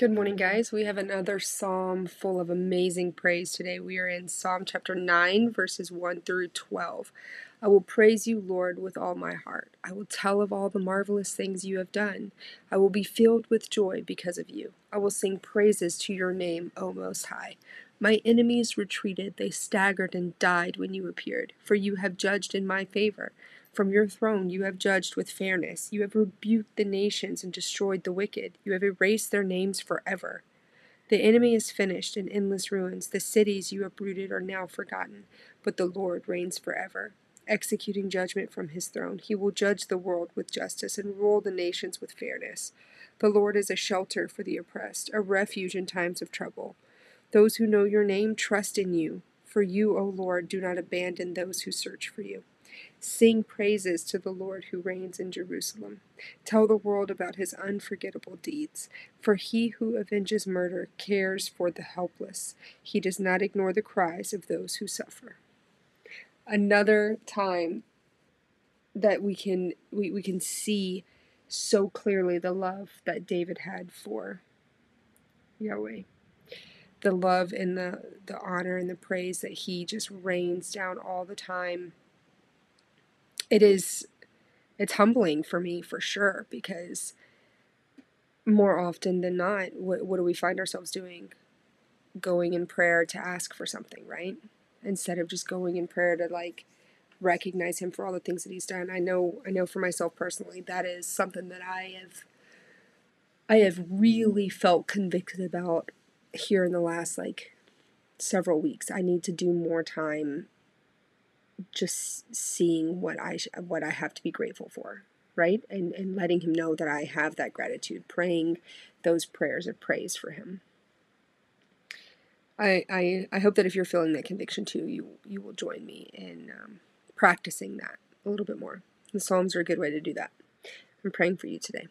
Good morning, guys. We have another psalm full of amazing praise today. We are in Psalm chapter 9, verses 1 through 12. I will praise you, Lord, with all my heart. I will tell of all the marvelous things you have done. I will be filled with joy because of you. I will sing praises to your name, O Most High. My enemies retreated, they staggered and died when you appeared, for you have judged in my favor. From your throne you have judged with fairness. You have rebuked the nations and destroyed the wicked. You have erased their names forever. The enemy is finished in endless ruins. The cities you uprooted are now forgotten, but the Lord reigns forever. Executing judgment from his throne, he will judge the world with justice and rule the nations with fairness. The Lord is a shelter for the oppressed, a refuge in times of trouble. Those who know your name trust in you. For you, O Lord, do not abandon those who search for you. Sing praises to the Lord who reigns in Jerusalem. Tell the world about his unforgettable deeds. For he who avenges murder cares for the helpless. He does not ignore the cries of those who suffer. Another time that we can we, we can see so clearly the love that David had for Yahweh. The love and the, the honor and the praise that he just rains down all the time it is it's humbling for me for sure because more often than not what, what do we find ourselves doing? Going in prayer to ask for something right? Instead of just going in prayer to like recognize him for all the things that he's done. I know i know for myself personally that is something that i have i have really felt convicted about here in the last like several weeks. I need to do more time just seeing what I what I have to be grateful for, right? And and letting him know that I have that gratitude, praying those prayers of praise for him. I I, I hope that if you're feeling that conviction too, you you will join me in um, practicing that a little bit more. The Psalms are a good way to do that. I'm praying for you today.